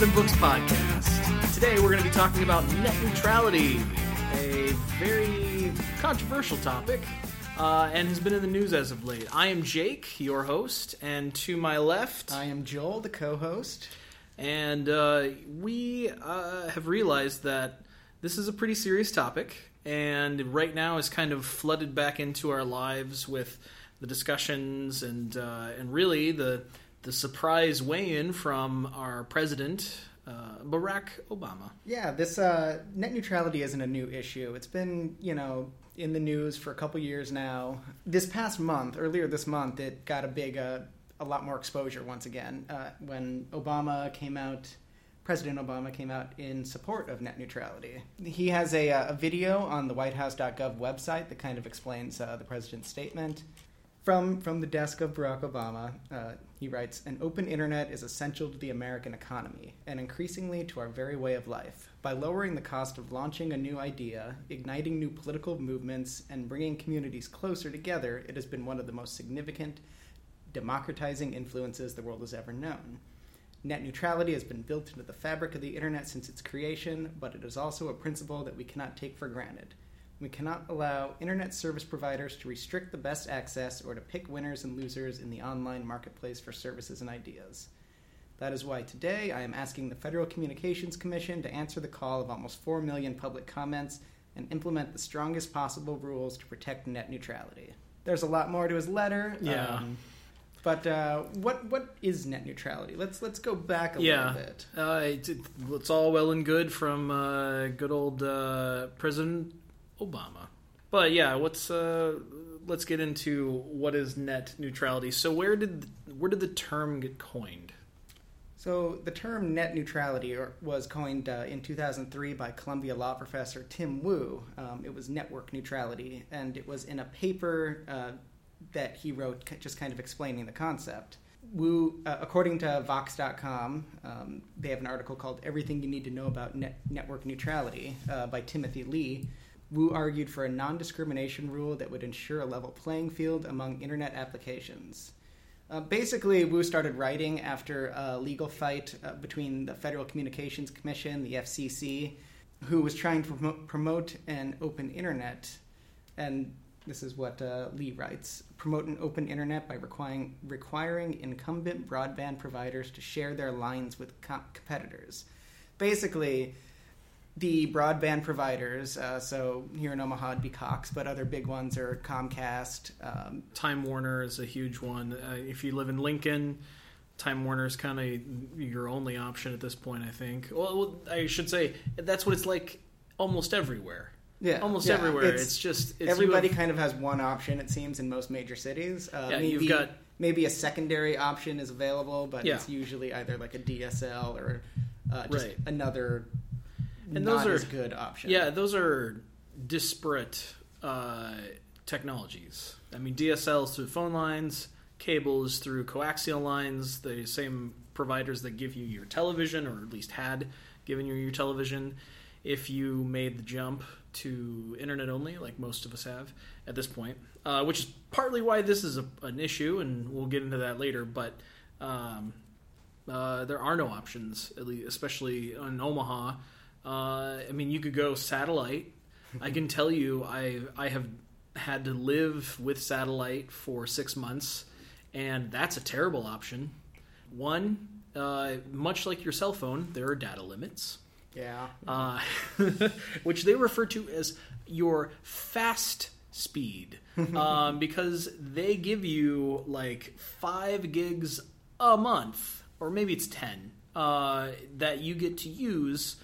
Than Books podcast. Today we're going to be talking about net neutrality, a very controversial topic, uh, and has been in the news as of late. I am Jake, your host, and to my left, I am Joel, the co-host. and uh, we uh, have realized that this is a pretty serious topic, and right now is kind of flooded back into our lives with the discussions and uh, and really the the surprise weigh-in from our president uh, Barack Obama. Yeah, this uh, net neutrality isn't a new issue. It's been, you know, in the news for a couple years now. This past month, earlier this month, it got a big, uh, a lot more exposure once again uh, when Obama came out. President Obama came out in support of net neutrality. He has a, uh, a video on the WhiteHouse.gov website that kind of explains uh, the president's statement. From from the desk of Barack Obama, uh, he writes: "An open internet is essential to the American economy and increasingly to our very way of life. By lowering the cost of launching a new idea, igniting new political movements, and bringing communities closer together, it has been one of the most significant democratizing influences the world has ever known." Net neutrality has been built into the fabric of the internet since its creation, but it is also a principle that we cannot take for granted. We cannot allow internet service providers to restrict the best access or to pick winners and losers in the online marketplace for services and ideas. That is why today I am asking the Federal Communications Commission to answer the call of almost 4 million public comments and implement the strongest possible rules to protect net neutrality. There's a lot more to his letter. Yeah. um, but uh, what what is net neutrality? Let's let's go back a Yeah. little bit. Uh, it's, it's all well and good from uh, good old uh, President Obama, but yeah, what's uh, let's get into what is net neutrality. So where did where did the term get coined? So the term net neutrality was coined uh, in 2003 by Columbia law professor Tim Wu. Um, it was network neutrality, and it was in a paper uh, that he wrote, just kind of explaining the concept. Wu, uh, according to Vox.com, um, they have an article called "Everything You Need to Know About Net- Network Neutrality" uh, by Timothy Lee. Wu argued for a non-discrimination rule that would ensure a level playing field among internet applications. Uh, basically, Wu started writing after a legal fight uh, between the Federal Communications Commission, the FCC, who was trying to promote, promote an open internet. And this is what uh, Lee writes promote an open internet by requiring, requiring incumbent broadband providers to share their lines with co- competitors. Basically, the broadband providers, uh, so here in Omaha it'd be Cox, but other big ones are Comcast, um, Time Warner is a huge one. Uh, if you live in Lincoln, Time Warner is kind of your only option at this point. I think. Well, I should say that's what it's like almost everywhere. Yeah, almost yeah, everywhere. It's, it's- just it's, Everybody have- kind of has one option, it seems, in most major cities. Uh, Yeah, maybe, you've got- maybe a secondary option is available, but Yeah. it's usually either like a DSL or uh, just Right. another And those are- good option. Yeah, those are disparate uh, technologies. I mean, DSL is through phone lines, cables through coaxial lines, the same providers that give you your television, or at least had given you your television. If you made the jump to internet only, like most of us have at this point, uh, which is partly why this is a, an issue, and we'll get into that later. But um, uh, there are no options, at least, especially in Omaha. Uh, I mean, you could go satellite. I can tell you, I I have had to live with satellite for six months, and that's a terrible option. One, uh, much like your cell phone, there are data limits, yeah. uh, which they refer to as your fast speed, um, because they give you like five gigs a month, or maybe it's ten, uh, that you get to use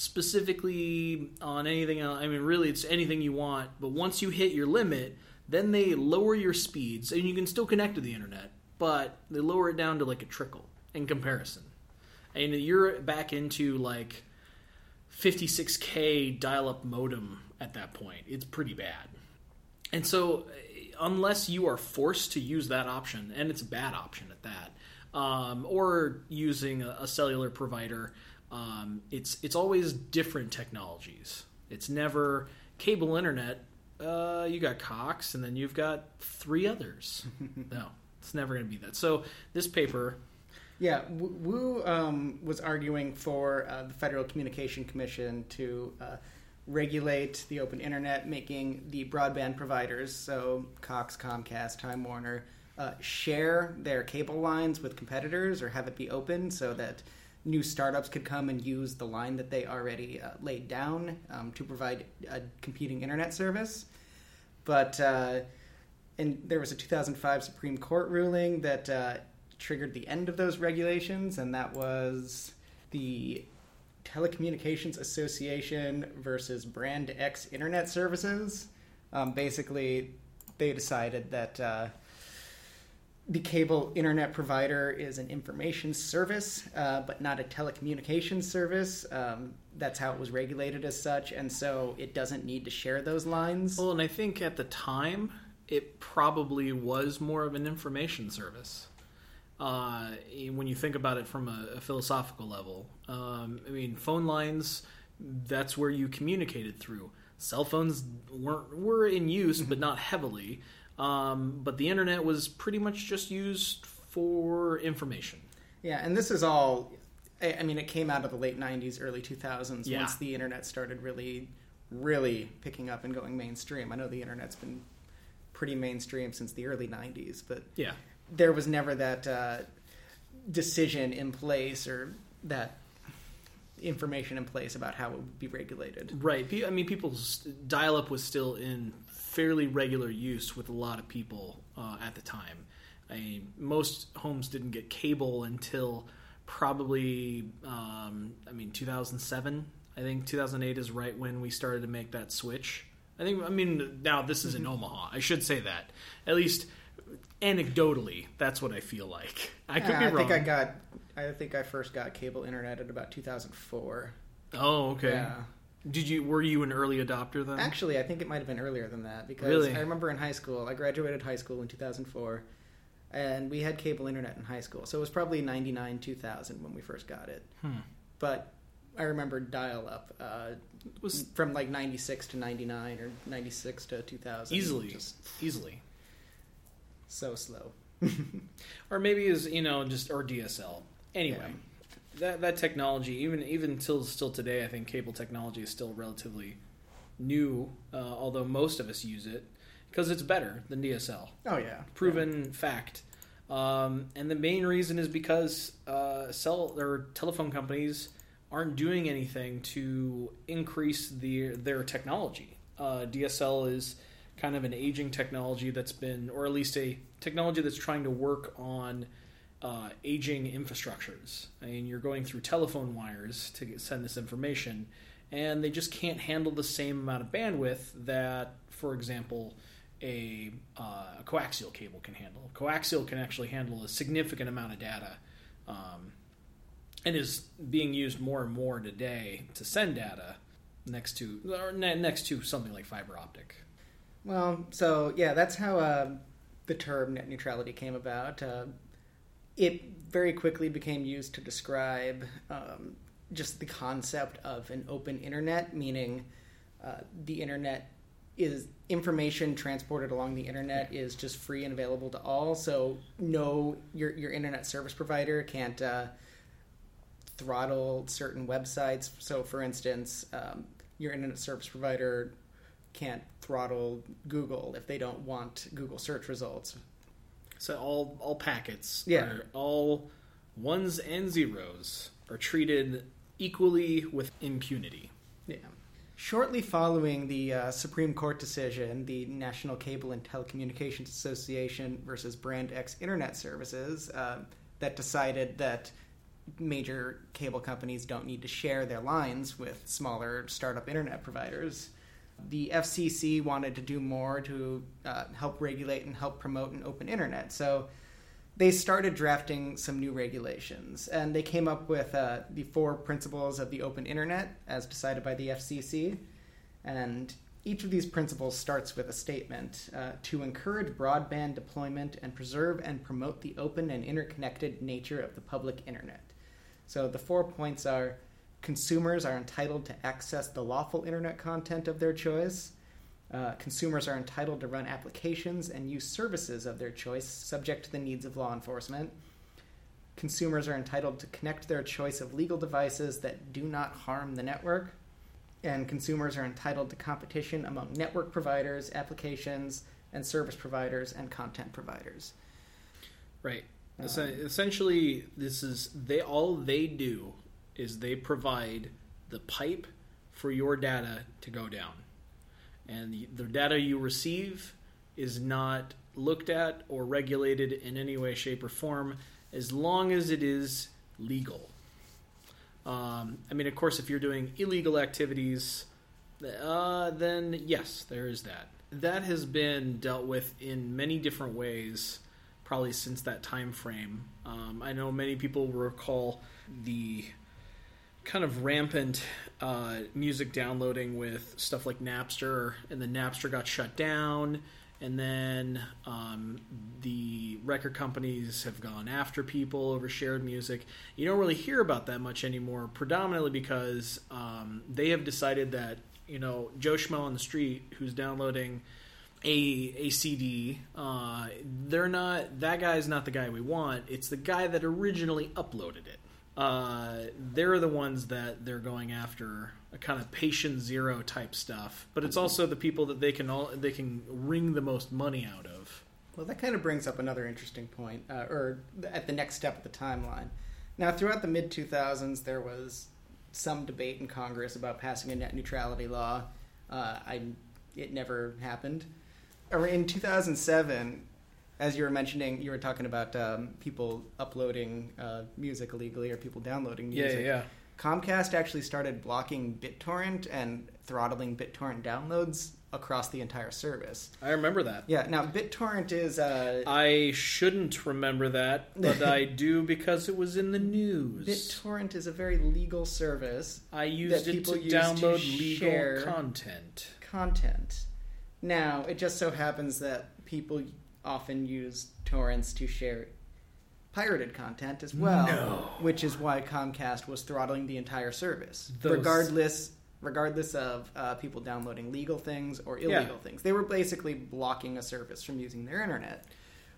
specifically on anything else. I mean, really, it's anything you want. But once you hit your limit, then they lower your speeds, and you can still connect to the internet, but they lower it down to like a trickle in comparison. And you're back into like 56k dial-up modem at that point. It's pretty bad. And so, unless you are forced to use that option, and it's a bad option at that, um, or using a, a cellular provider, um, it's it's always different technologies. It's never cable internet. Uh, you got Cox, and then you've got three others. no, it's never going to be that. So this paper Yeah, Wu- um, was arguing for uh, the Federal Communication Commission to uh, regulate the open internet, making the broadband providers, so Cox, Comcast, Time Warner, uh, share their cable lines with competitors or have it be open so that new startups could come and use the line that they already uh, laid down um, to provide a competing internet service. But uh, and there was a 2005 Supreme Court ruling that uh, triggered the end of those regulations, and that was the Telecommunications Association versus Brand X Internet Services. Um, basically, they decided that uh, the cable internet provider is an information service, uh, but not a telecommunications service. Um, that's how it was regulated as such, and so it doesn't need to share those lines. Well, and I think at the time it probably was more of an information service. Uh, when you think about it from a, a philosophical level, um, I mean, phone lines, that's where you communicated through. Cell phones weren't were in use, but not heavily. Um, but the internet was pretty much just used for information. Yeah, and this is all. I mean, it came out of the late '90s, early 2000s, Yeah. once the internet started really, really picking up and going mainstream. I know the internet's been pretty mainstream since the early '90s, but Yeah. there was never that uh, decision in place or that information in place about how it would be regulated. Right. I mean, people's dial up was still in fairly regular use with a lot of people uh, at the time. I mean, most homes didn't get cable until probably, um, I mean, 2007. I think 2008 is right when we started to make that switch. I think, I mean, now this is in Omaha. I should say that. At least anecdotally, that's what I feel like. I could Uh, be I think I got. I think I first got cable internet at about 2004. oh, okay. Yeah. Did you? Were you an early adopter then? Actually, I think it might have been earlier than that because Really? I remember in high school, I graduated high school in 2004, and we had cable internet in high school. So it was probably 99, 2000 when we first got it. Hmm. But I remember dial up uh, was from like 96 to 99 or 96 to 2000. easily, Just easily. so slow. or maybe is you know just or DSL. Anyway, that that technology, even even till still today, I think cable technology is still relatively new. Uh, although most of us use it because it's better than DSL, Oh, yeah. proven fact. Um, and the main reason is because uh, cell or telephone companies aren't doing anything to increase the their technology. Uh, DSL is kind of an aging technology that's been, or at least a technology that's trying to work on uh, aging infrastructures. I mean, you're going through telephone wires to get, send this information, and they just can't handle the same amount of bandwidth that, for example, a, uh, a coaxial cable can handle. Coaxial can actually handle a significant amount of data. Um, and is being used more and more today to send data next to or ne- next to something like fiber optic. Well, so yeah, that's how uh, the term net neutrality came about. Uh, it very quickly became used to describe um, just the concept of an open internet, meaning uh, the internet is information transported along the internet is just free and available to all. So no, your your internet service provider can't. Uh, throttle certain websites. So, for instance, um, your internet service provider can't throttle Google if they don't want Google search results. So all all packets, Yeah. all ones and zeros are treated equally with impunity. Yeah. Shortly following the uh, Supreme Court decision, the National Cable and Telecommunications Association versus Brand X Internet Services, uh, that decided that major cable companies don't need to share their lines with smaller startup internet providers. The FCC wanted to do more to uh, help regulate and help promote an open internet. So they started drafting some new regulations, and they came up with uh, the four principles of the open internet as decided by the FCC. And each of these principles starts with a statement uh, to encourage broadband deployment and preserve and promote the open and interconnected nature of the public internet. So the four points are consumers are entitled to access the lawful internet content of their choice. Uh, consumers are entitled to run applications and use services of their choice, subject to the needs of law enforcement. consumers are entitled to connect their choice of legal devices that do not harm the network. And consumers are entitled to competition among network providers, applications, and service providers and content providers. Right. Um, essentially, this is they all they do is they provide the pipe for your data to go down, and the, data you receive is not looked at or regulated in any way, shape, or form as long as it is legal. Um, I mean, of course, if you're doing illegal activities, uh, then yes, there is that. That has been dealt with in many different ways, probably since that time frame. Um, I know many people recall the kind of rampant uh, music downloading with stuff like Napster, and then Napster got shut down and then um, the record companies have gone after people over shared music. You don't really hear about that much anymore, predominantly because um, they have decided that you know Joe Schmo on the street who's downloading a a CD, uh, they're not that guy's not the guy we want. It's the guy that originally uploaded it. Uh, they're the ones that they're going after a kind of patient zero type stuff, but it's also the people that they can all they can wring the most money out of. Well, that kind of brings up another interesting point, uh, or at the next step of the timeline. Now, throughout the mid 2000s, there was some debate in Congress about passing a net neutrality law. Uh, I, it never happened. Or in 2007, as you were mentioning, you were talking about um, people uploading uh, music illegally or people downloading music. Yeah, yeah, yeah. Comcast actually started blocking BitTorrent and throttling BitTorrent downloads across the entire service. I remember that. Yeah. Now BitTorrent is. Uh, I shouldn't remember that, but I do because it was in the news. BitTorrent is a very legal service. I used it people to download to legal content. Content. Now it just so happens that people often use torrents to share pirated content as well, no. which is why Comcast was throttling the entire service, Those... regardless regardless of uh, people downloading legal things or illegal yeah. things. They were basically blocking a service from using their internet,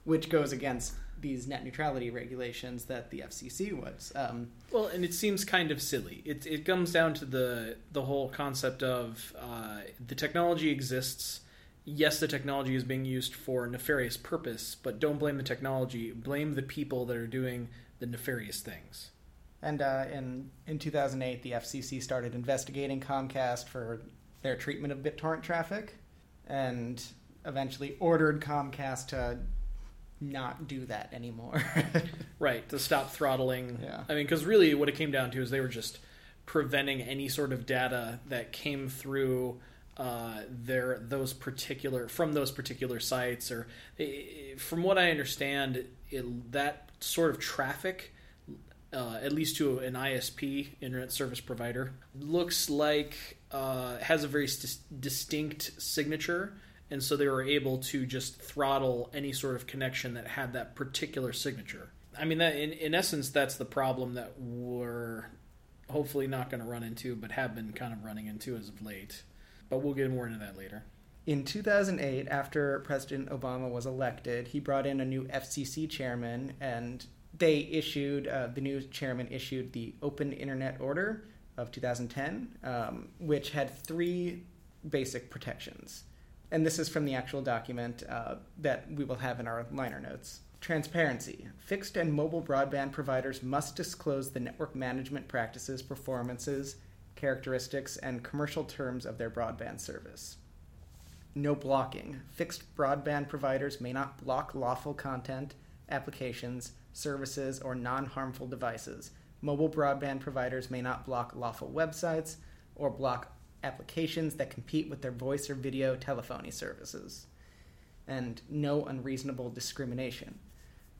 which goes against these net neutrality regulations that the FCC was. Um, well, and it seems kind of silly. It it comes down to the the whole concept of uh, the technology exists yes, the technology is being used for nefarious purpose, but don't blame the technology. Blame the people that are doing the nefarious things. And uh, in in 2008, the FCC started investigating Comcast for their treatment of BitTorrent traffic, and eventually ordered Comcast to not do that anymore. right to stop throttling. Yeah. I mean, because really, what it came down to is they were just preventing any sort of data that came through uh, their those particular from those particular sites or from what I understand it, that sort of traffic uh, at least to an ISP internet service provider looks like uh, has a very st- distinct signature. And so they were able to just throttle any sort of connection that had that particular signature. I mean that in, in essence that's the problem that we're hopefully not going to run into but have been kind of running into as of late but we'll get more into that later. In 2008, after President Obama was elected, he brought in a new FCC chairman, and they issued, uh, the new chairman issued the Open Internet Order of 2010, um, which had three basic protections. And this is from the actual document uh, that we will have in our liner notes. Transparency. Fixed and mobile broadband providers must disclose the network management practices, performances, characteristics, and commercial terms of their broadband service. No blocking. Fixed broadband providers may not block lawful content, applications, services, or non harmful devices. Mobile broadband providers may not block lawful websites or block applications that compete with their voice or video telephony services. And no unreasonable discrimination.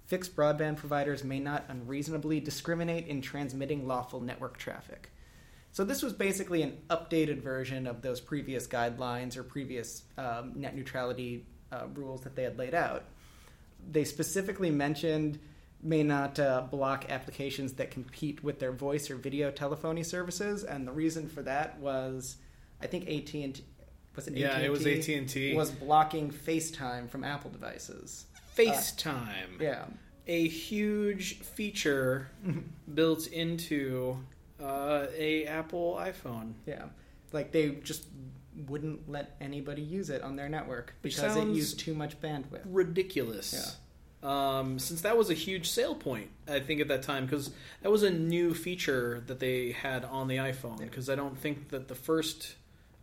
Fixed broadband providers may not unreasonably discriminate in transmitting lawful network traffic. So this was basically an updated version of those previous guidelines or previous um, net neutrality uh, rules that they had laid out. They specifically mentioned may not uh, block applications that compete with their voice or video telephony services, and the reason for that was, I think AT and was it yeah, AT&T it was AT and T was blocking FaceTime from Apple devices. FaceTime, uh, yeah. a huge feature built into uh, a Apple iPhone. Yeah, like they just wouldn't let anybody use it on their network because it used too much bandwidth. ridiculous. Um, since that was a huge sale point, I think at that time, because that was a new feature that they had on the iPhone. Yeah. Because I don't think that the first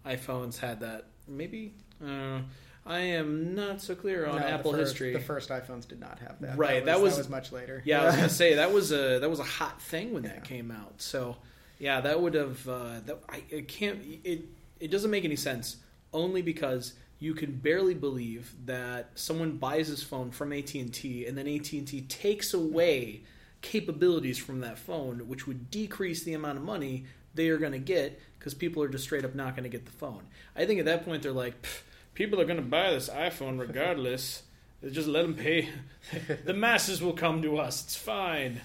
iPhones had that. Maybe uh, I am not so clear on No, the Apple first- history. The first iPhones did not have that. Right, that that was, was- much later. Yeah, I was gonna say that was a that was a hot thing when Yeah. that came out. So yeah, that would have uh, that I it can't it it doesn't make any sense only because you can barely believe that someone buys this phone from AT and T and then AT and T takes away capabilities from that phone, which would decrease the amount of money they are going to get because people are just straight up not going to get the phone. I think at that point they're like, "Pff, people are going to buy this iPhone regardless. Just let them pay. the masses will come to us. It's fine.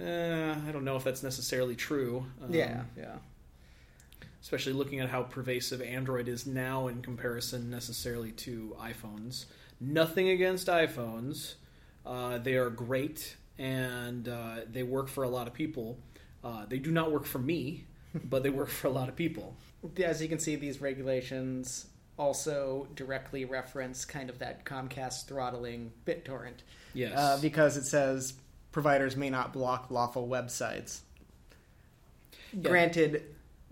Uh, I don't know if that's necessarily true. Um, yeah, yeah. especially looking at how pervasive Android is now in comparison necessarily to iPhones. Nothing against iPhones. Uh, they are great and uh, they work for a lot of people. Uh, they do not work for me, but they work for a lot of people. As you can see, these regulations also directly reference kind of that Comcast throttling BitTorrent Yes. uh, because it says providers may not block lawful websites. Yeah. Granted,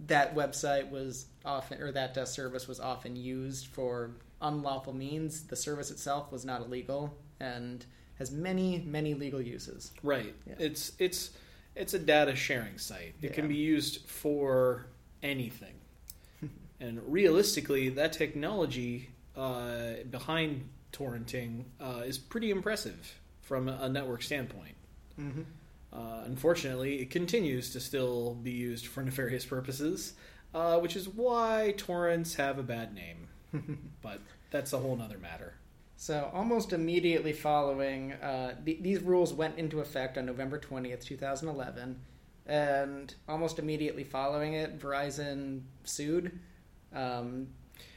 that website was often, or that uh, service was often used for unlawful means. The service itself was not illegal and has many, many legal uses. Right. Yeah. It's it's it's a data sharing site. It can be used for anything. And realistically, that technology uh, behind torrenting uh, is pretty impressive from a network standpoint. Mm-hmm. Uh, unfortunately, it continues to still be used for nefarious purposes, uh, which is why torrents have a bad name. but that's a whole other matter. So, almost immediately following, uh, th- these rules went into effect on November 20th, 2011. And almost immediately following it, Verizon sued. Um,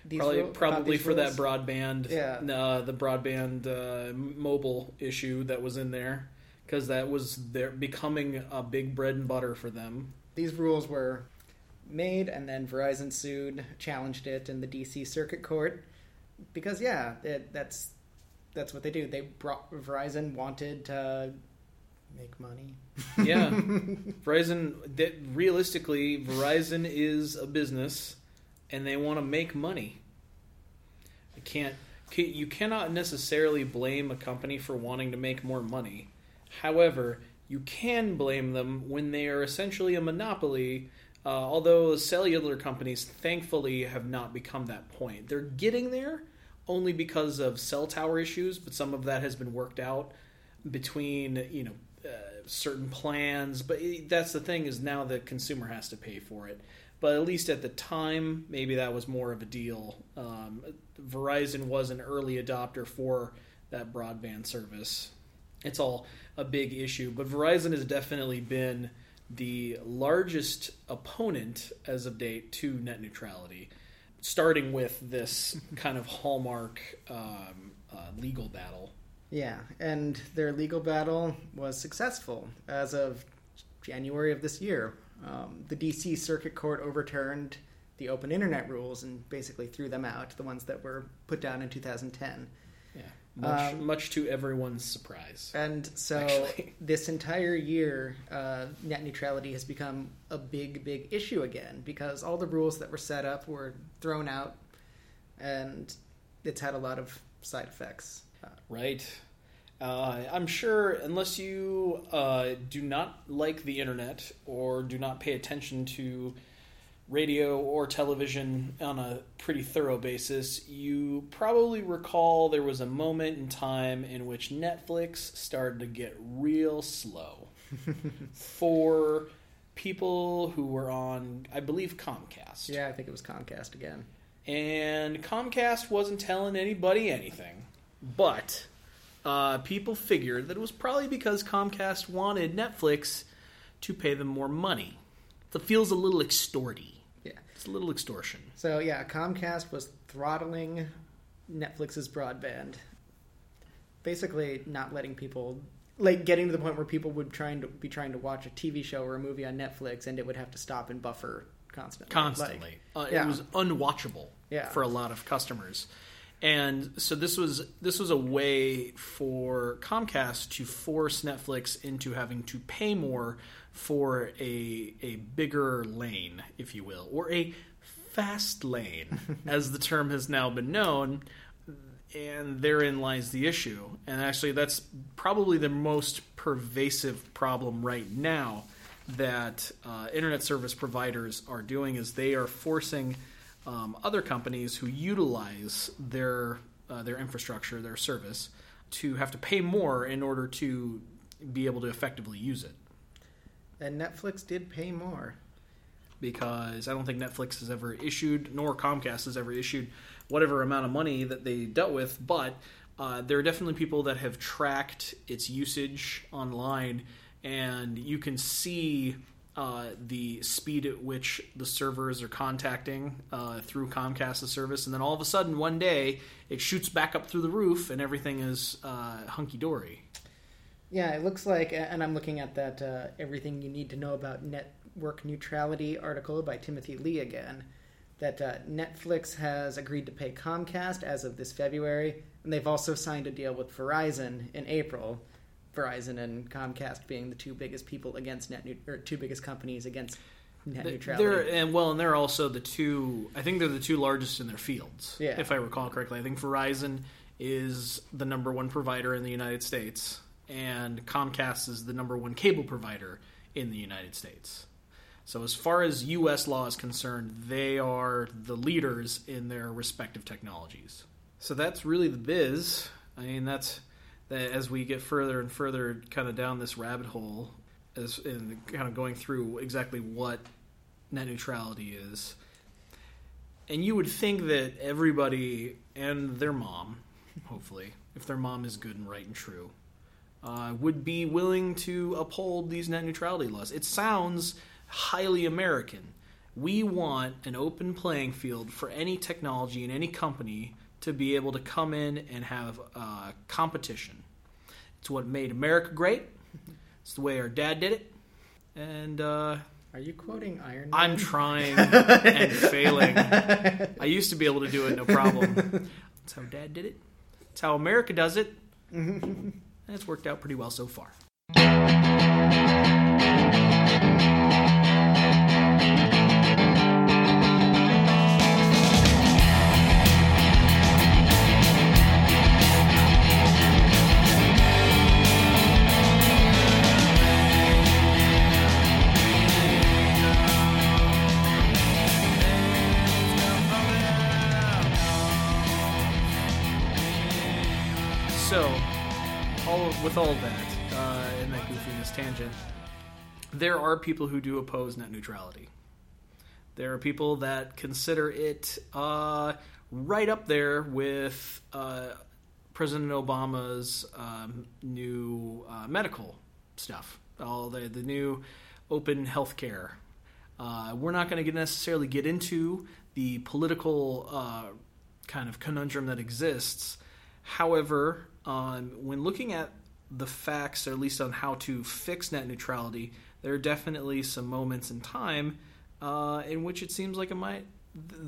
these probably about probably for rules. that broadband Yeah. uh, the broadband uh, mobile issue that was in there because that was their becoming a big bread and butter for them These rules were made, and then Verizon sued, challenged it in the DC Circuit Court. Because, yeah, it, that's that's what they do. They brought Verizon wanted to make money. yeah verizon that realistically verizon is a business and they want to make money. I can't you cannot necessarily blame a company for wanting to make more money. However you can blame them when they are essentially a monopoly uh, although cellular companies thankfully have not become that point. They're getting there only because of cell tower issues but some of that has been worked out between you know certain plans but it, that's the thing is now the consumer has to pay for it. But at least at the time maybe that was more of a deal. Um, verizon was an early adopter for that broadband service. It's all a big issue but verizon has definitely been the largest opponent as of date to net neutrality starting with this kind of hallmark um, uh, legal battle Yeah, and their legal battle was successful as of January of this year. Um, the DC Circuit Court overturned the open internet rules and basically threw them out, the ones that were put down in 2010. Yeah, much Um, much to everyone's surprise. And so Actually. this entire year, uh, net neutrality has become a big, big issue again because all the rules that were set up were thrown out, and it's had a lot of side effects. Right. Uh, I'm sure, unless you uh, do not like the internet or do not pay attention to radio or television on a pretty thorough basis, you probably recall there was a moment in time in which Netflix started to get real slow for people who were on, I believe, Comcast. yeah, I think it was Comcast again. and Comcast wasn't telling anybody anything. But uh, people figured that it was probably because Comcast wanted Netflix to pay them more money. It feels a little extorty. Yeah. It's a little extortion. So yeah, Comcast was throttling Netflix's broadband, basically not letting people like getting to the point where people would trying to be trying to watch a TV show or a movie on Netflix and it would have to stop and buffer constantly. constantly. Like, uh, yeah. It was unwatchable Yeah. for a lot of customers, and so this was this was a way for Comcast to force Netflix into having to pay more for a a bigger lane, if you will, or a fast lane, as the term has now been known. And therein lies the issue. And actually, that's probably the most pervasive problem right now that uh, internet service providers are doing is they are forcing um, other companies who utilize their uh, their infrastructure, their service, to have to pay more in order to be able to effectively use it. And Netflix did pay more. Because I don't think Netflix has ever issued, nor Comcast has ever issued whatever amount of money that they dealt with, but uh, there are definitely people that have tracked its usage online, and you can see uh, the speed at which the servers are contacting uh, through Comcast's service, and then all of a sudden, one day, it shoots back up through the roof, and everything is uh, hunky dory. Yeah, it looks like, and I'm looking at that uh, everything you need to know about network neutrality article by Timothy Lee again. That uh, Netflix has agreed to pay Comcast as of this February, and they've also signed a deal with Verizon in April. Verizon and Comcast being the two biggest people against net, neut- or two biggest companies against net neutrality. They're and well, and they're also the two. I think they're the two largest in their fields. Yeah. if I recall correctly. I think Verizon is the number one provider in the United States, and Comcast is the number one cable provider in the United States. So, as far as U.S. law is concerned, they are the leaders in their respective technologies. So that's really the biz. I mean, that's that as we get further and further kind of down this rabbit hole, as in kind of going through exactly what net neutrality is. And you would think that everybody and their mom, hopefully, if their mom is good and right and true, uh, would be willing to uphold these net neutrality laws. It sounds highly American. We want an open playing field for any technology and any company to be able to come in and have uh, competition. It's what made America great. It's the way our dad did it. And uh, Are you quoting Iron Man? I'm trying and failing. I used to be able to do it no problem. That's how Dad did it. That's how America does it. And it's worked out pretty well so far. With all that, uh, in that goofiness tangent, there are people who do oppose net neutrality. There are people that consider it uh, right up there with uh, President Obama's um, new uh, medical stuff, all the the new open health care. Uh, we're not going to necessarily get into the political uh, kind of conundrum that exists. However, um, when looking at the facts, or at least on how to fix net neutrality, there are definitely some moments in time uh, in which it seems like it might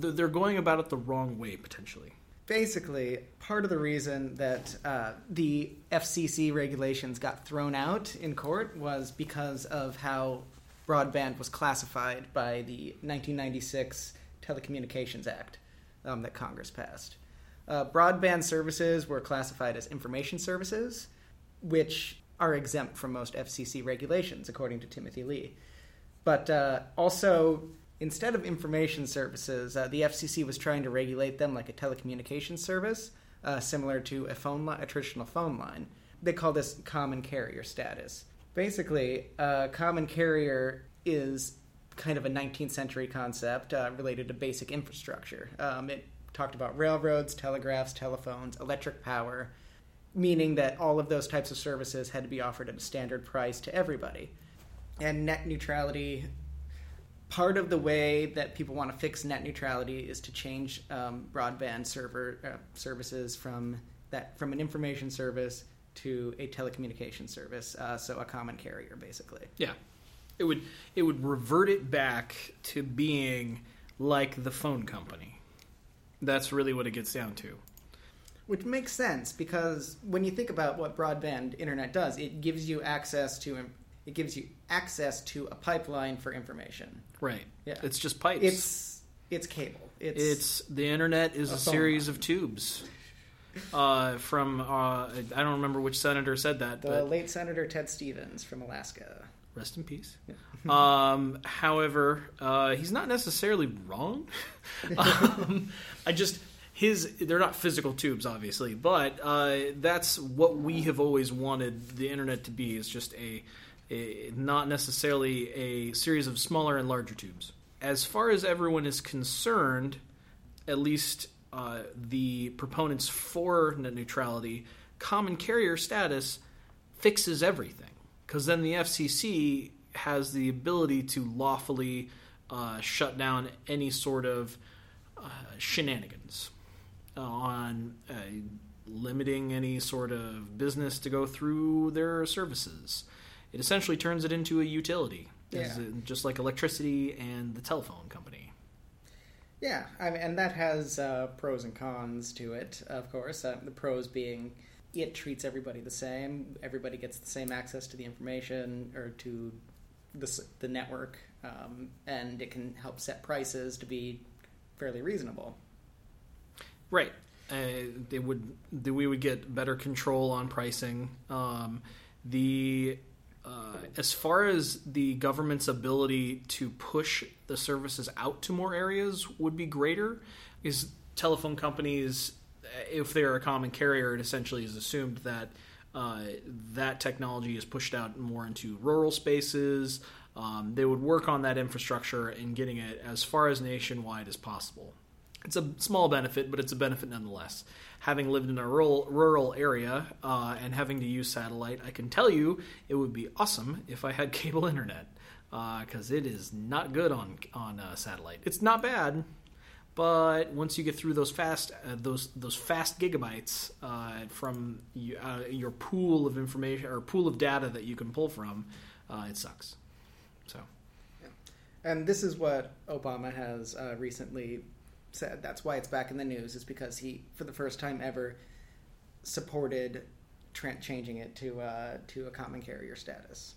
th- they're going about it the wrong way potentially. Basically, part of the reason that uh, the FCC regulations got thrown out in court was because of how broadband was classified by the 1996 Telecommunications Act um, that Congress passed. Uh, broadband services were classified as information services, which are exempt from most FCC regulations, according to Timothy Lee. But uh, also, instead of information services, uh, the FCC was trying to regulate them like a telecommunications service, uh, similar to a phone li- a traditional phone line. They call this common carrier status. Basically, uh, common carrier is kind of a 19th century concept uh, related to basic infrastructure. Um, it talked about railroads, telegraphs, telephones, electric power, meaning that all of those types of services had to be offered at a standard price to everybody. And net neutrality, part of the way that people want to fix net neutrality is to change um, broadband server uh, services from that from an information service to a telecommunication service, uh, so a common carrier, basically. Yeah, it would it would revert it back to being like the phone company. That's really what it gets down to. Which makes sense because when you think about what broadband internet does, it gives you access to it gives you access to a pipeline for information. Right. Yeah. It's just pipes. It's it's cable. It's, It's the internet is A a, series of tubes. Uh, from uh, I don't remember which senator said that, the late Senator Ted Stevens from Alaska. rest in peace. um, however, uh, he's not necessarily wrong. um, I just his they're not physical tubes, obviously, but uh, that's what we have always wanted the internet to be is just a, a not necessarily a series of smaller and larger tubes. As far as everyone is concerned, at least uh, the proponents for net neutrality, common carrier status fixes everything. Because then the FCC has the ability to lawfully uh, shut down any sort of uh, shenanigans on uh, limiting any sort of business to go through their services. It essentially turns it into a utility, Yeah. just like electricity and the telephone company. Yeah, I mean, and that has uh, pros and cons to it, of course. Uh, the pros being it treats everybody the same. Everybody gets the same access to the information or to the, the network, um, and it can help set prices to be fairly reasonable. Right. Uh, they would we would get better control on pricing. Um, the uh, as far as the government's ability to push the services out to more areas would be greater, is telephone companies, if they're a common carrier, it essentially is assumed that uh, that technology is pushed out more into rural spaces. Um, they would work on that infrastructure and getting it as far as nationwide as possible. It's a small benefit, but it's a benefit nonetheless. Having lived in a rural, rural area uh, and having to use satellite, I can tell you it would be awesome if I had cable internet because it is not good on on uh, satellite. It's not bad, but once you get through those fast uh, those those fast gigabytes uh, from you, uh, your pool of information or pool of data that you can pull from, uh, it sucks. So And this is what Obama has uh, recently said. That's why it's back in the news, is because he, for the first time ever, supported Trent changing it to uh, to a common carrier status.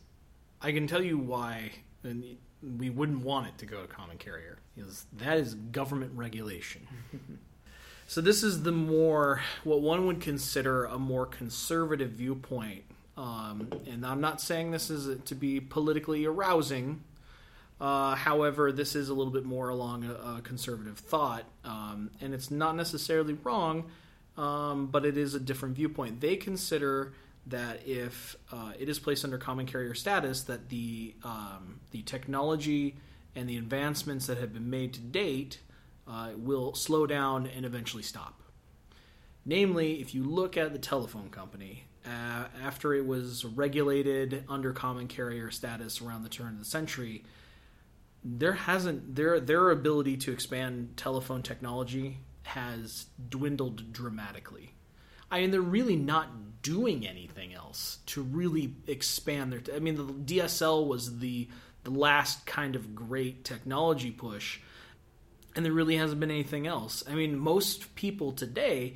I can tell you why and we wouldn't want it to go to common carrier. Is that is government regulation. so this is the more what one would consider a more conservative viewpoint. Um, and I'm not saying this is to be politically arousing. Uh, however, this is a little bit more along a, a conservative thought, um, and it's not necessarily wrong, um, but it is a different viewpoint. They consider that if uh, it is placed under common carrier status, that the um, the technology and the advancements that have been made to date uh, will slow down and eventually stop. Namely, if you look at the telephone company, uh, after it was regulated under common carrier status around the turn of the century, there hasn't their their ability to expand telephone technology has dwindled dramatically. I mean, they're really not doing anything else to really expand their. I mean, the DSL was the the last kind of great technology push, and there really hasn't been anything else. I mean, most people today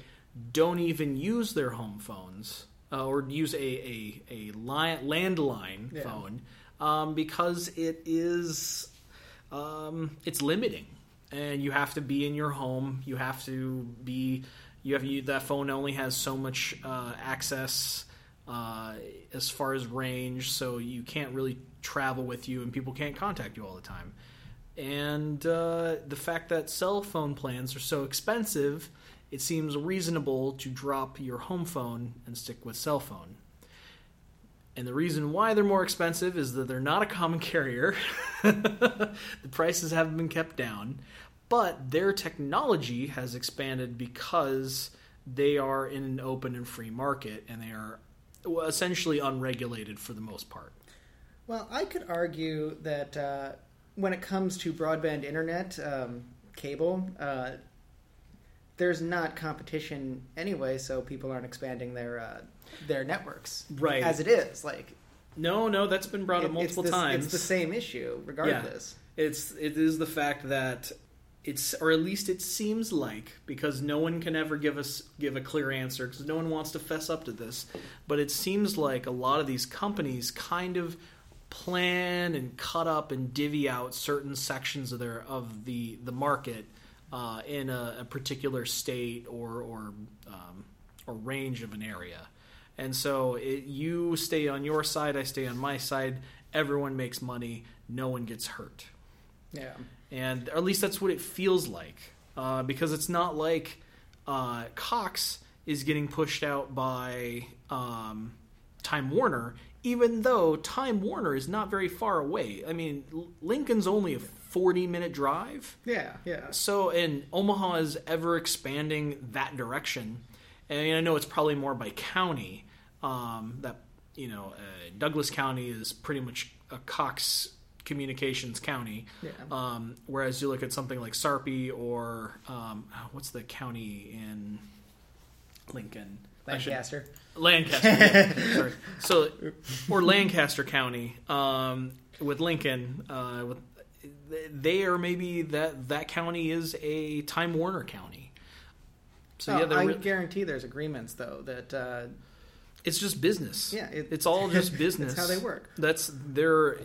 don't even use their home phones uh, or use a a, a line, landline Yeah. phone um, because it is um, it's limiting, and you have to be in your home. You have to be. You have you, that phone only has so much uh, access uh, as far as range, so you can't really travel with you, and people can't contact you all the time. And uh, the fact that cell phone plans are so expensive, it seems reasonable to drop your home phone and stick with cell phone. And the reason why they're more expensive is that they're not a common carrier. the prices haven't been kept down, but their technology has expanded because they are in an open and free market and they are essentially unregulated for the most part. Well, I could argue that uh, when it comes to broadband internet, um, cable, uh, there's not competition anyway, so people aren't expanding their uh, their networks Right. as it is. Like No, no, that's been brought up multiple it's the, times. It's the same issue, regardless. It's it is the fact that it's or at least it seems like because no one can ever give us give a clear answer because no one wants to fess up to this, but it seems like a lot of these companies kind of plan and cut up and divvy out certain sections of their of the the market uh, in a, a particular state or or um, or range of an area. And so it, you stay on your side, I stay on my side. Everyone makes money. No one gets hurt Yeah. and or at least that's what it feels like uh, because it's not like uh, Cox is getting pushed out by um, Time Warner, even though Time Warner is not very far away. I mean, L- Lincoln's only a forty-minute drive, Yeah, yeah. so and Omaha is ever expanding that direction. And I, know it's probably more by county. Um, that you know, uh, Douglas County is pretty much a Cox Communications county. Yeah. Um, whereas you look at something like Sarpy or um, what's the county in Lincoln? I should- Lancaster. Lancaster. yeah, sorry. So, or Lancaster County um, with Lincoln. Uh, with they are maybe that that county is a Time Warner County. So Oh, yeah, I re- guarantee there's agreements though that uh, it's just business. Yeah, it- it's all just business. That's how they work. That's their.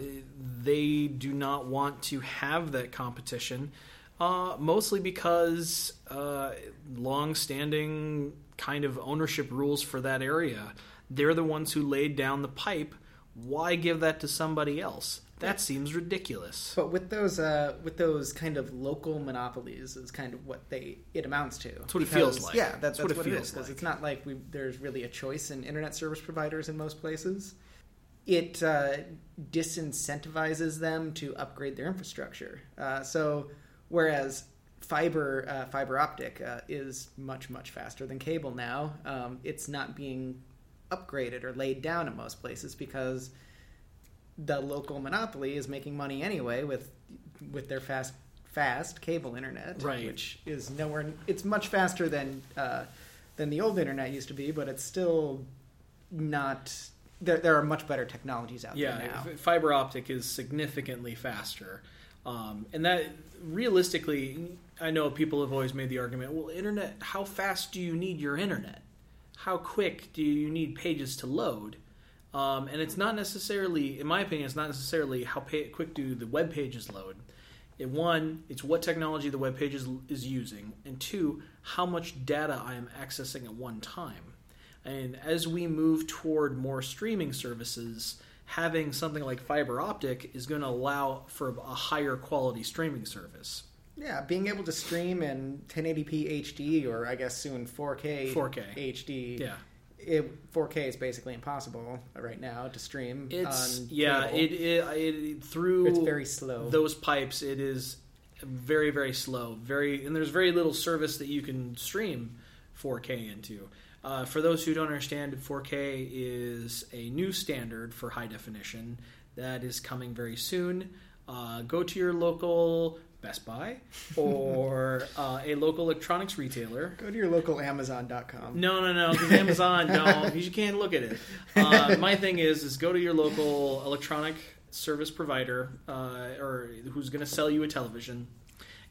They do not want to have that competition, uh, mostly because uh, long-standing kind of ownership rules for that area. They're the ones who laid down the pipe. Why give that to somebody else? That seems ridiculous. But with those uh, with those kind of local monopolies is kind of what they it amounts to. That's what it feels like. Yeah, that, That's that's, what what, it it feels is because like. it's not like we, there's really a choice in internet service providers in most places. It uh, disincentivizes them to upgrade their infrastructure. Uh, so whereas fiber uh, fiber optic uh, is much much faster than cable now, um, it's not being upgraded or laid down in most places because the local monopoly is making money anyway with with their fast fast cable internet, Right. which is nowhere. It's much faster than uh, than the old internet used to be, but it's still not. There, there are much better technologies out Yeah, there now. f- fiber optic is significantly faster, um, and that realistically, I know people have always made the argument. Well, internet. How fast do you need your internet? How quick do you need pages to load? Um, and it's not necessarily, in my opinion, it's not necessarily how pa- quick do the web pages load. It, one, it's what technology the web page is, is using, and two, how much data I am accessing at one time. And as we move toward more streaming services, having something like fiber optic is going to allow for a higher quality streaming service. Yeah, being able to stream in 1080p HD or I guess soon 4K 4K. HD. Yeah. It, 4K is basically impossible right now to stream. It's yeah, it, it, it through It's very slow. those pipes it is very very slow. Very and there's very little service that you can stream 4K into. Uh, for those who don't understand, 4K is a new standard for high definition that is coming very soon. Uh, go to your local Best Buy or uh, a local electronics retailer. Go to your local Amazon.com. No, no, no, because Amazon, no, you can't look at it. Uh, my thing is, is go to your local electronic service provider uh, or who's going to sell you a television,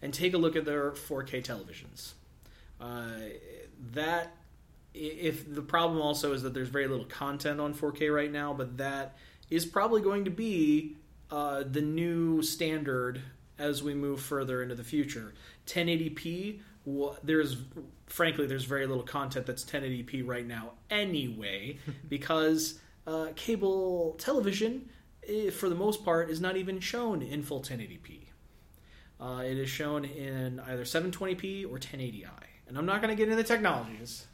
and take a look at their 4K televisions. Uh, that if the problem also is that there's very little content on 4K right now, but that is probably going to be uh, the new standard as we move further into the future. 1080p, well, there's frankly there's very little content that's 1080p right now anyway, because uh, cable television, eh, for the most part, is not even shown in full 1080p. Uh, it is shown in either 720p or 1080i, and I'm not going to get into the technologies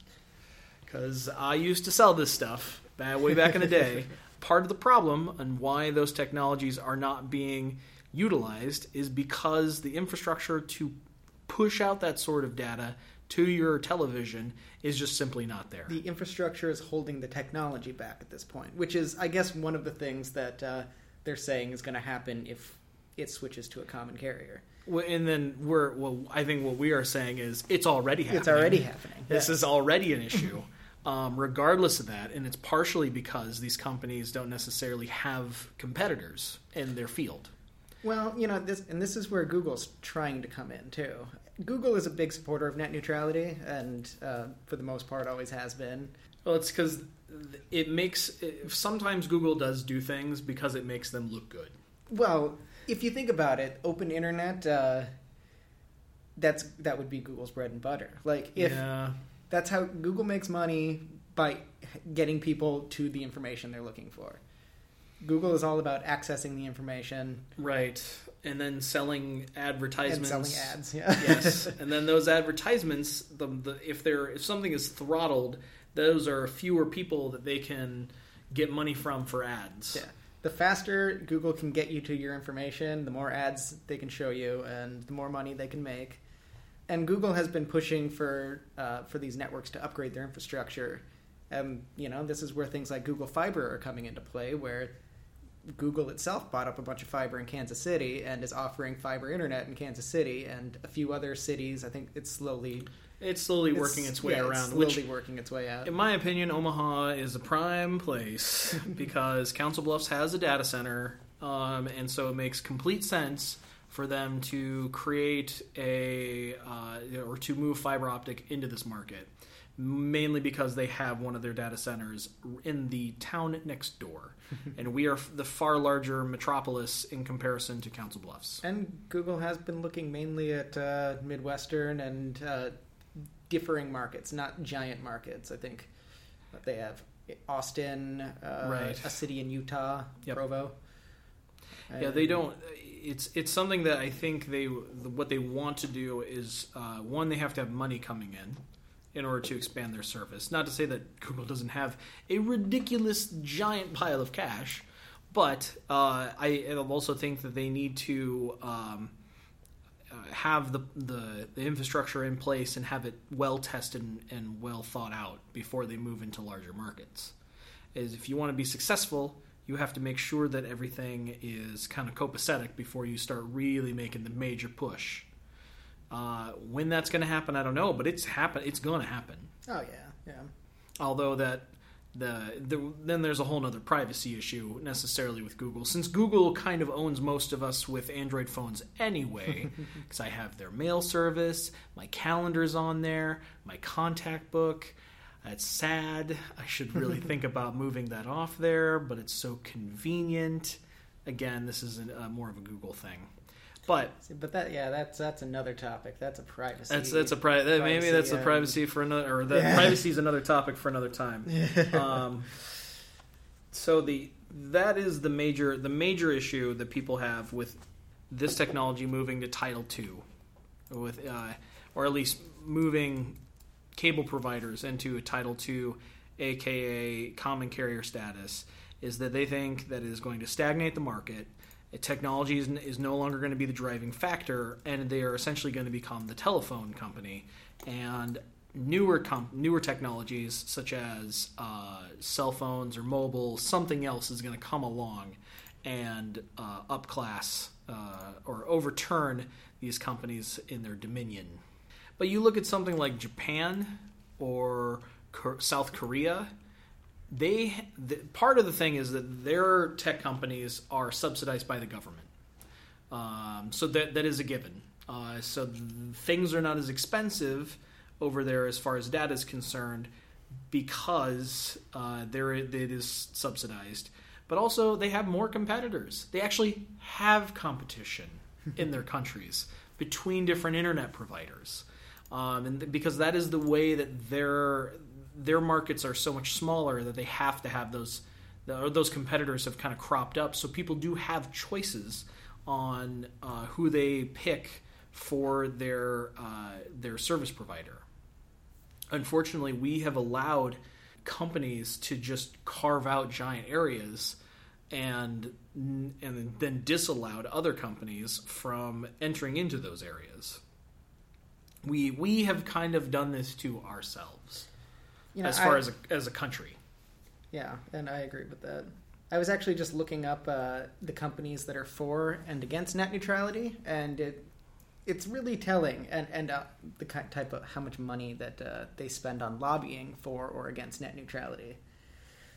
because I used to sell this stuff back, way back in the day. Part of the problem and why those technologies are not being utilized is because the infrastructure to push out that sort of data to your television is just simply not there. The infrastructure is holding the technology back at this point, which is, I guess, one of the things that uh, they're saying is going to happen if it switches to a common carrier. Well, and then we're well. I think what we are saying is it's already happening. It's already happening. This Yeah. is already an issue. um, regardless of that, and it's partially because these companies don't necessarily have competitors in their field. Well, you know, this and this is where Google's trying to come in too. Google is a big supporter of net neutrality, and uh, for the most part, always has been. Well, it's because it makes. Sometimes Google does do things because it makes them look good. Well, if you think about it, open internet, uh, that's that would be Google's bread and butter. Like if yeah, that's how Google makes money by getting people to the information they're looking for. Google is all about accessing the information right. And then selling and advertisements. selling ads. Yeah. yes, and then those advertisements, the, the if they're if something is throttled, those are fewer people that they can get money from for ads. Yeah. The faster Google can get you to your information, the more ads they can show you, and the more money they can make. And Google has been pushing for uh, for these networks to upgrade their infrastructure. And you know, this is where things like Google Fiber are coming into play, where Google itself bought up a bunch of fiber in Kansas City and is offering fiber internet in Kansas City and a few other cities. I think it's slowly It's slowly working its way yeah, around, slowly which working its way out. In my opinion, Omaha is a prime place because Council Bluffs has a data center, um, and so it makes complete sense for them to create a uh, or to move fiber optic into this market. Mainly because they have one of their data centers in the town next door, and we are the far larger metropolis in comparison to Council Bluffs. And Google has been looking mainly at uh, Midwestern and uh, differing markets, not giant markets. I think they have Austin, uh, Right. a city in Utah, Yep. Provo. Yeah, they don't. It's it's something that I think they what they want to do is uh, one they have to have money coming in in order to expand their service. Not to say that Google doesn't have a ridiculous giant pile of cash, but uh, I also think that they need to um, uh, have the, the the infrastructure in place and have it well tested and, and well thought out before they move into larger markets. Is if you want to be successful, you have to make sure that everything is kind of copacetic before you start really making the major push. Uh, when that's going to happen, I don't know, but it's happen. It's going to happen. Oh yeah, yeah. Although that the, the then there's a whole other privacy issue necessarily with Google, since Google kind of owns most of us with Android phones anyway. Because I have their mail service, my calendar's on there, my contact book. It's sad. I should really think about moving that off there, but it's so convenient. Again, this is an, uh, more of a Google thing, but But that yeah, that's that's another topic. That's a privacy. that's that's a pri- that- maybe that's a um, privacy for another or the Yeah. privacy is another topic for another time. um, so the that is the major the major issue that people have with this technology moving to Title II, with uh, or at least moving cable providers into a Title II, aka common carrier status, is that they think that it is going to stagnate the market. Technology is, is no longer going to be the driving factor, and they are essentially going to become the telephone company. And newer com- newer technologies such as uh, cell phones or mobile, something else is going to come along and uh, upclass uh, or overturn these companies in their dominion. But you look at something like Japan or Kor- South Korea. They the, part of the thing is that their tech companies are subsidized by the government, um, so that that is a given. Uh, so th- things are not as expensive over there as far as data is concerned because uh, there it is subsidized. But also they have more competitors. They actually have competition in their countries between different internet providers, um, and th- because that is the way that their their markets are so much smaller that they have to have those those competitors have kind of cropped up. So people do have choices on uh, who they pick for their uh, their service provider. Unfortunately, we have allowed companies to just carve out giant areas and and then disallowed other companies from entering into those areas. We we have kind of done this to ourselves You know, as far I- as a, as a country. yeah, and I agree with that. I was actually just looking up uh, the companies that are for and against net neutrality, and it it's really telling, and and uh, the type of how much money that uh, they spend on lobbying for or against net neutrality.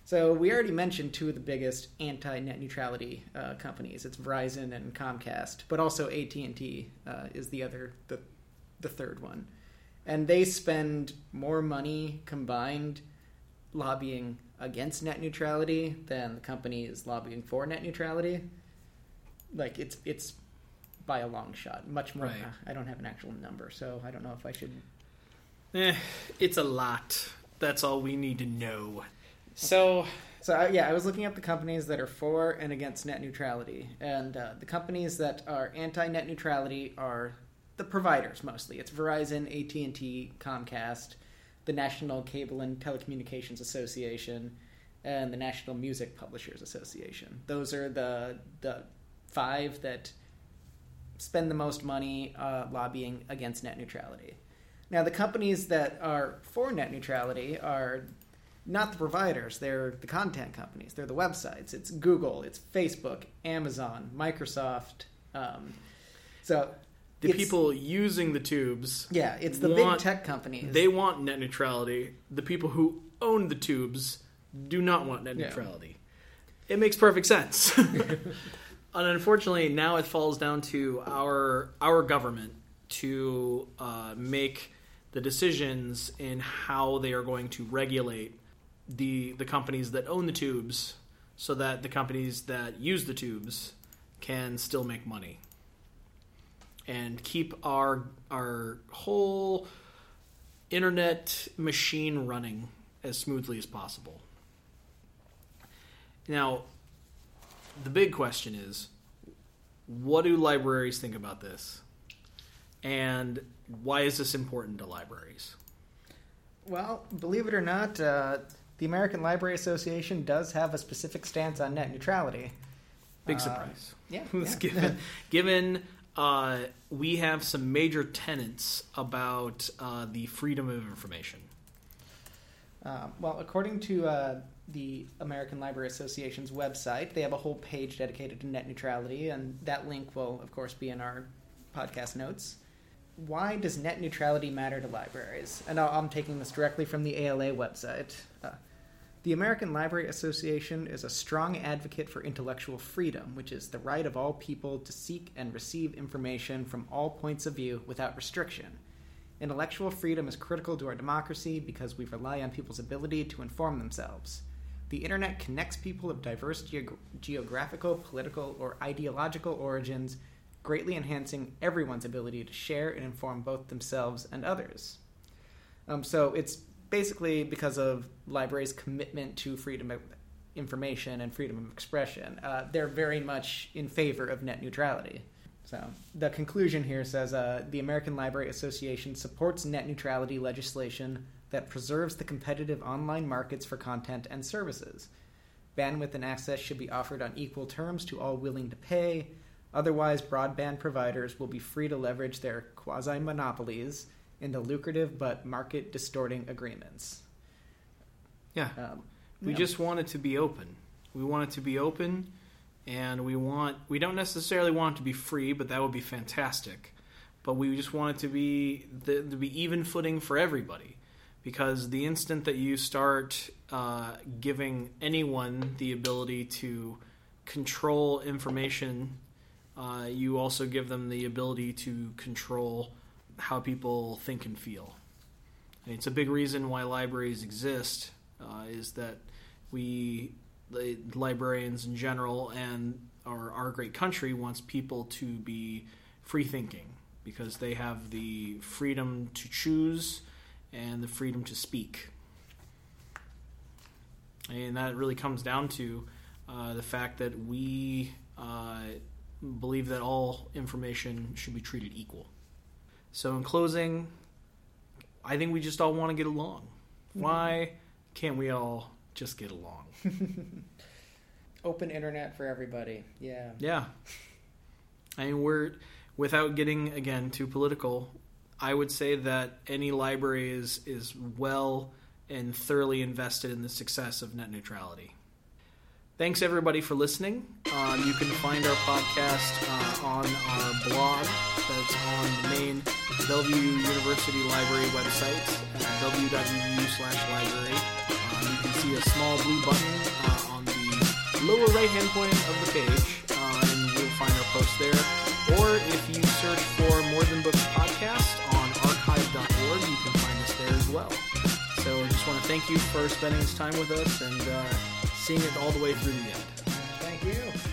So we already mentioned two of the biggest anti-net neutrality uh, companies. It's Verizon and Comcast, but also AT and T uh, is the other the the third one, and they spend more money combined lobbying against net neutrality than the company is lobbying for net neutrality. Like it's it's by a long shot, much more. Right. I don't have an actual number, so I don't know if I should. Eh, it's a lot. That's all we need to know. So, So uh, yeah, I was looking up the companies that are for and against net neutrality, and uh, the companies that are anti-net neutrality are the providers mostly. It's Verizon, AT and T, Comcast, the National Cable and Telecommunications Association, and the National Music Publishers Association. Those are the the five that spend the most money uh, lobbying against net neutrality. Now, the companies that are for net neutrality are not the providers, they're the content companies, they're the websites. It's Google, it's Facebook, Amazon, Microsoft. Um, so the it's- people using the tubes, yeah, it's the want- big tech companies. they want net neutrality. The people who own the tubes do not want net Yeah. neutrality. It makes perfect sense. and unfortunately, now it falls down to our our government to uh, make the decisions in how they are going to regulate the the companies that own the tubes, so that the companies that use the tubes can still make money and keep our our whole internet machine running as smoothly as possible. Now, the big question is what do libraries think about this? And why is this important to libraries? Well, believe it or not, uh, the American Library Association does have a specific stance on net neutrality. Big Uh, surprise. Yeah, yeah. given given uh, we have some major tenets about uh, the freedom of information. Um, well, according to uh, the American Library Association's website, they have a whole page dedicated to net neutrality, and that link will, of course, be in our podcast notes. Why does net neutrality matter to libraries? And I'm taking this directly from the ALA website. The American Library Association is a strong advocate for intellectual freedom, which is the right of all people to seek and receive information from all points of view without restriction. Intellectual freedom is critical to our democracy because we rely on people's ability to inform themselves. The internet connects people of diverse geog- geographical, political, or ideological origins, greatly enhancing everyone's ability to share and inform both themselves and others. Um, so it's basically because of libraries' commitment to freedom of information and freedom of expression. Uh, they're very much in favor of net neutrality. So the conclusion here says uh, the American Library Association supports net neutrality legislation that preserves the competitive online markets for content and services. Bandwidth and access should be offered on equal terms to all willing to pay. Otherwise, broadband providers will be free to leverage their quasi monopolies into lucrative but market distorting agreements. Yeah. Um, We yeah. just want it to be open. We want it to be open, and we want we don't necessarily want it to be free, but that would be fantastic. But we just want it to be the, to be even footing for everybody, because the instant that you start uh, giving anyone the ability to control information, uh, you also give them the ability to control how people think and feel. And it's a big reason why libraries exist uh, is that we, the librarians in general, and our, our great country wants people to be free thinking because they have the freedom to choose and the freedom to speak. And that really comes down to uh, the fact that we uh, believe that all information should be treated equal. So, in closing, I think we just all want to get along. Mm-hmm. Why can't we all just get along? Open internet for everybody. Yeah. Yeah. I mean, we're, without getting, again, too political, I would say that any library is, is well and thoroughly invested in the success of net neutrality. Thanks everybody for listening. Um, you can find our podcast uh, on our blog that's on the main Bellevue University Library website at bellevue.edu slash library. Um, you can see a small blue button uh, on the lower right hand point of the page, uh, and you'll find our post there. Or if you search for More Than Books Podcast on archive.org, you can find us there as well. So I just want to thank you for spending this time with us and uh, seeing it all the way through the end. Thank you.